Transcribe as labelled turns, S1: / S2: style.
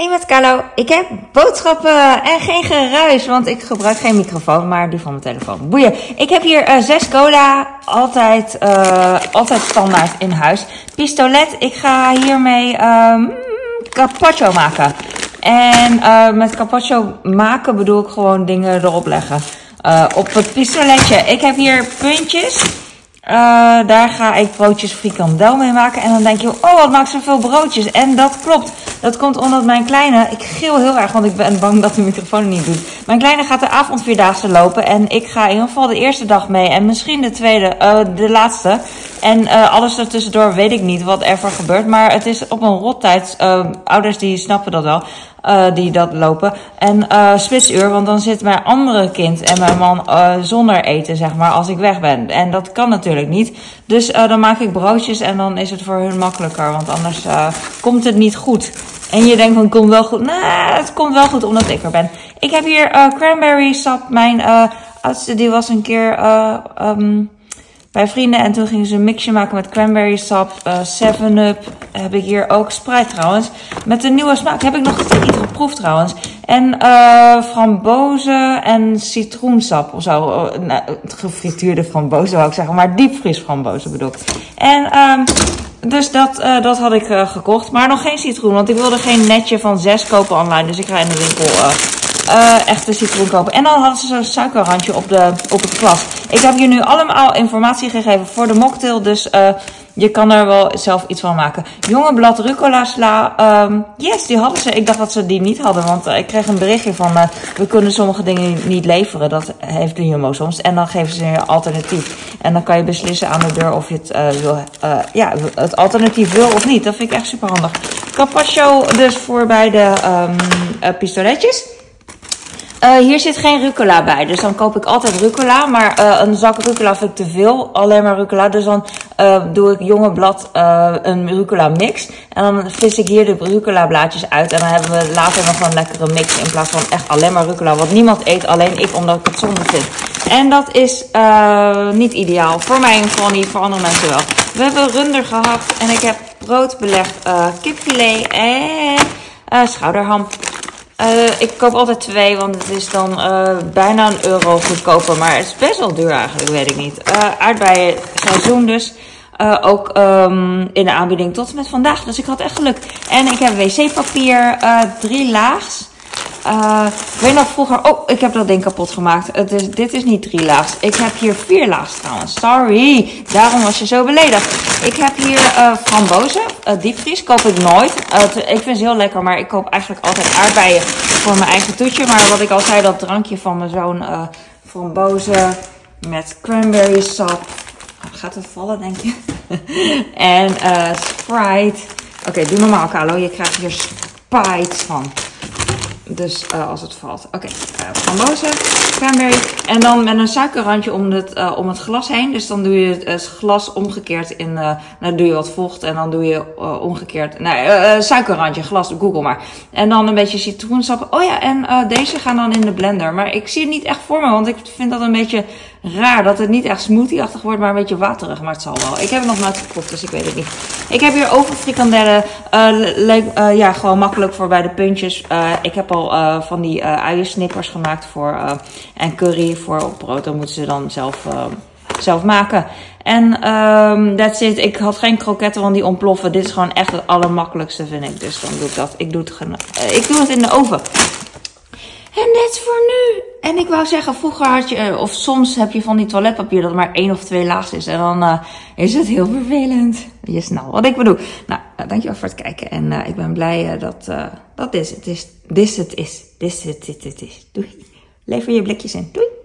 S1: Hey met Carlo, ik heb boodschappen en geen geruis, want ik gebruik geen microfoon, maar die van mijn telefoon. Boeien. Ik heb hier uh, zes cola, altijd, uh, altijd standaard in huis. Pistolet, ik ga hiermee um, carpaccio maken. En uh, met carpaccio maken bedoel ik gewoon dingen erop leggen. op het pistoletje. Ik heb hier puntjes. Uh, daar ga ik broodjes frikandel mee maken. En dan denk je, oh, wat maakt zoveel broodjes. En dat klopt. Dat komt omdat mijn kleine, ik geel heel erg, want ik ben bang dat de microfoon niet doet. Mijn kleine gaat de avondvierdaagse lopen. En ik ga in ieder geval de eerste dag mee. En misschien de tweede, uh, de laatste. En uh, alles ertussendoor weet ik niet wat er voor gebeurt. Maar het is op een rottijd. ouders die snappen dat wel. Uh, die dat lopen. En uh, spitsuur, want dan zit mijn andere kind en mijn man uh, zonder eten, zeg maar, als ik weg ben. En dat kan natuurlijk niet. Dus dan maak ik broodjes en dan is het voor hun makkelijker, want anders komt het niet goed. En je denkt van, het komt wel goed. Nee, het komt wel goed omdat ik er ben. Ik heb hier cranberry sap. Mijn oudste, die was een keer... Um, bij vrienden. En toen gingen ze een mixje maken met cranberry sap, uh, 7-up. Heb ik hier ook Sprite trouwens. Met een nieuwe smaak. Heb ik nog niet geproefd trouwens. En uh, frambozen en citroensap of zo. Nou, gefrituurde frambozen wou ik zeggen. Maar diepvries frambozen bedoel ik. En um, dus dat, uh, dat had ik gekocht. Maar nog geen citroen. Want ik wilde geen netje van 6 kopen online. Dus ik ga in de winkel uh, echte citroen kopen. En dan hadden ze zo'n suikerrandje op, de, op het glas. Ik heb je nu allemaal informatie gegeven voor de mocktail. Dus uh, je kan er wel zelf iets van maken. Jonge blad rucola sla. Um, yes, die hadden ze. Ik dacht dat ze die niet hadden. Want uh, ik kreeg een berichtje van we kunnen sommige dingen niet leveren. Dat heeft de Jumbo soms. En dan geven ze een alternatief. En dan kan je beslissen aan de deur of je het wil, ja, het alternatief wil of niet. Dat vind ik echt super handig. Dus voor bij de um, pistoletjes. Uh, hier zit geen rucola bij, dus dan koop ik altijd rucola. Maar uh, een zak rucola vind ik te veel, alleen maar rucola. Dus dan uh, doe ik jonge blad een rucola mix. En dan vis ik hier de rucola blaadjes uit. En dan hebben we later nog een lekkere mix in plaats van echt alleen maar rucola. Want niemand eet, alleen ik, omdat ik het zonde vind. En dat is niet ideaal. Voor mij in ieder geval niet, voor andere mensen wel. We hebben runder gehad en ik heb brood belegd, kipfilet en schouderham. Uh, ik koop altijd twee, want het is dan uh, bijna een euro goedkoper. Maar het is best wel duur eigenlijk, weet ik niet. Uh, aardbeien seizoen dus. ook um, in de aanbieding tot en met vandaag. Dus ik had echt geluk. En ik heb wc-papier, drie laags. Ik weet nog vroeger. Oh, ik heb dat ding kapot gemaakt. Het is, dit is niet drie laags. Ik heb hier vier laags trouwens. Sorry. Daarom was je zo beledigd. Ik heb hier uh, frambozen. Uh, diepvries. Koop ik nooit. ik vind ze heel lekker. Maar ik koop eigenlijk altijd aardbeien voor mijn eigen toetje. Maar wat ik al zei, dat drankje van mijn zoon. frambozen met cranberry sap. Gaat het vallen, denk je? en Sprite. Oké, doe normaal, Carlo. Je krijgt hier Sprite van. Dus uh, als het valt. Oké, okay. uh, frambozen, cranberry. En dan met een suikerrandje om het, uh, om het glas heen. Dus dan doe je het glas omgekeerd in. dan doe je wat vocht en dan doe je omgekeerd. Nee, suikerrandje, glas, Google maar. En dan een beetje citroensap. Oh ja, en deze gaan dan in de blender. Maar ik zie het niet echt voor me, want ik vind dat een beetje raar. Dat het niet echt smoothie-achtig wordt, maar een beetje waterig. Maar het zal wel. Ik heb het nog nooit geproefd, dus ik weet het niet. Ik heb hier overfrikandellen. Uh, ja, gewoon makkelijk voor bij de puntjes. ik heb al van die uh, uiensnippers gemaakt voor, en curry voor op brood. Dat moeten ze dan zelf, zelf maken. En um, that's it. Ik had geen kroketten, want die ontploffen. Dit is gewoon echt het allermakkelijkste, vind ik. Dus dan doe ik dat. Ik doe het, ik doe het in de oven. En dit voor nu. En ik wou zeggen, vroeger had je, of soms heb je van die toiletpapier dat maar één of twee laag is. En dan uh, is het heel vervelend. Je snel wat ik bedoel. Nou, uh, dankjewel voor het kijken. En ik ben blij dat, dat dit het is. Dit het is. Dit het is. Doei. Lever je blikjes in. Doei.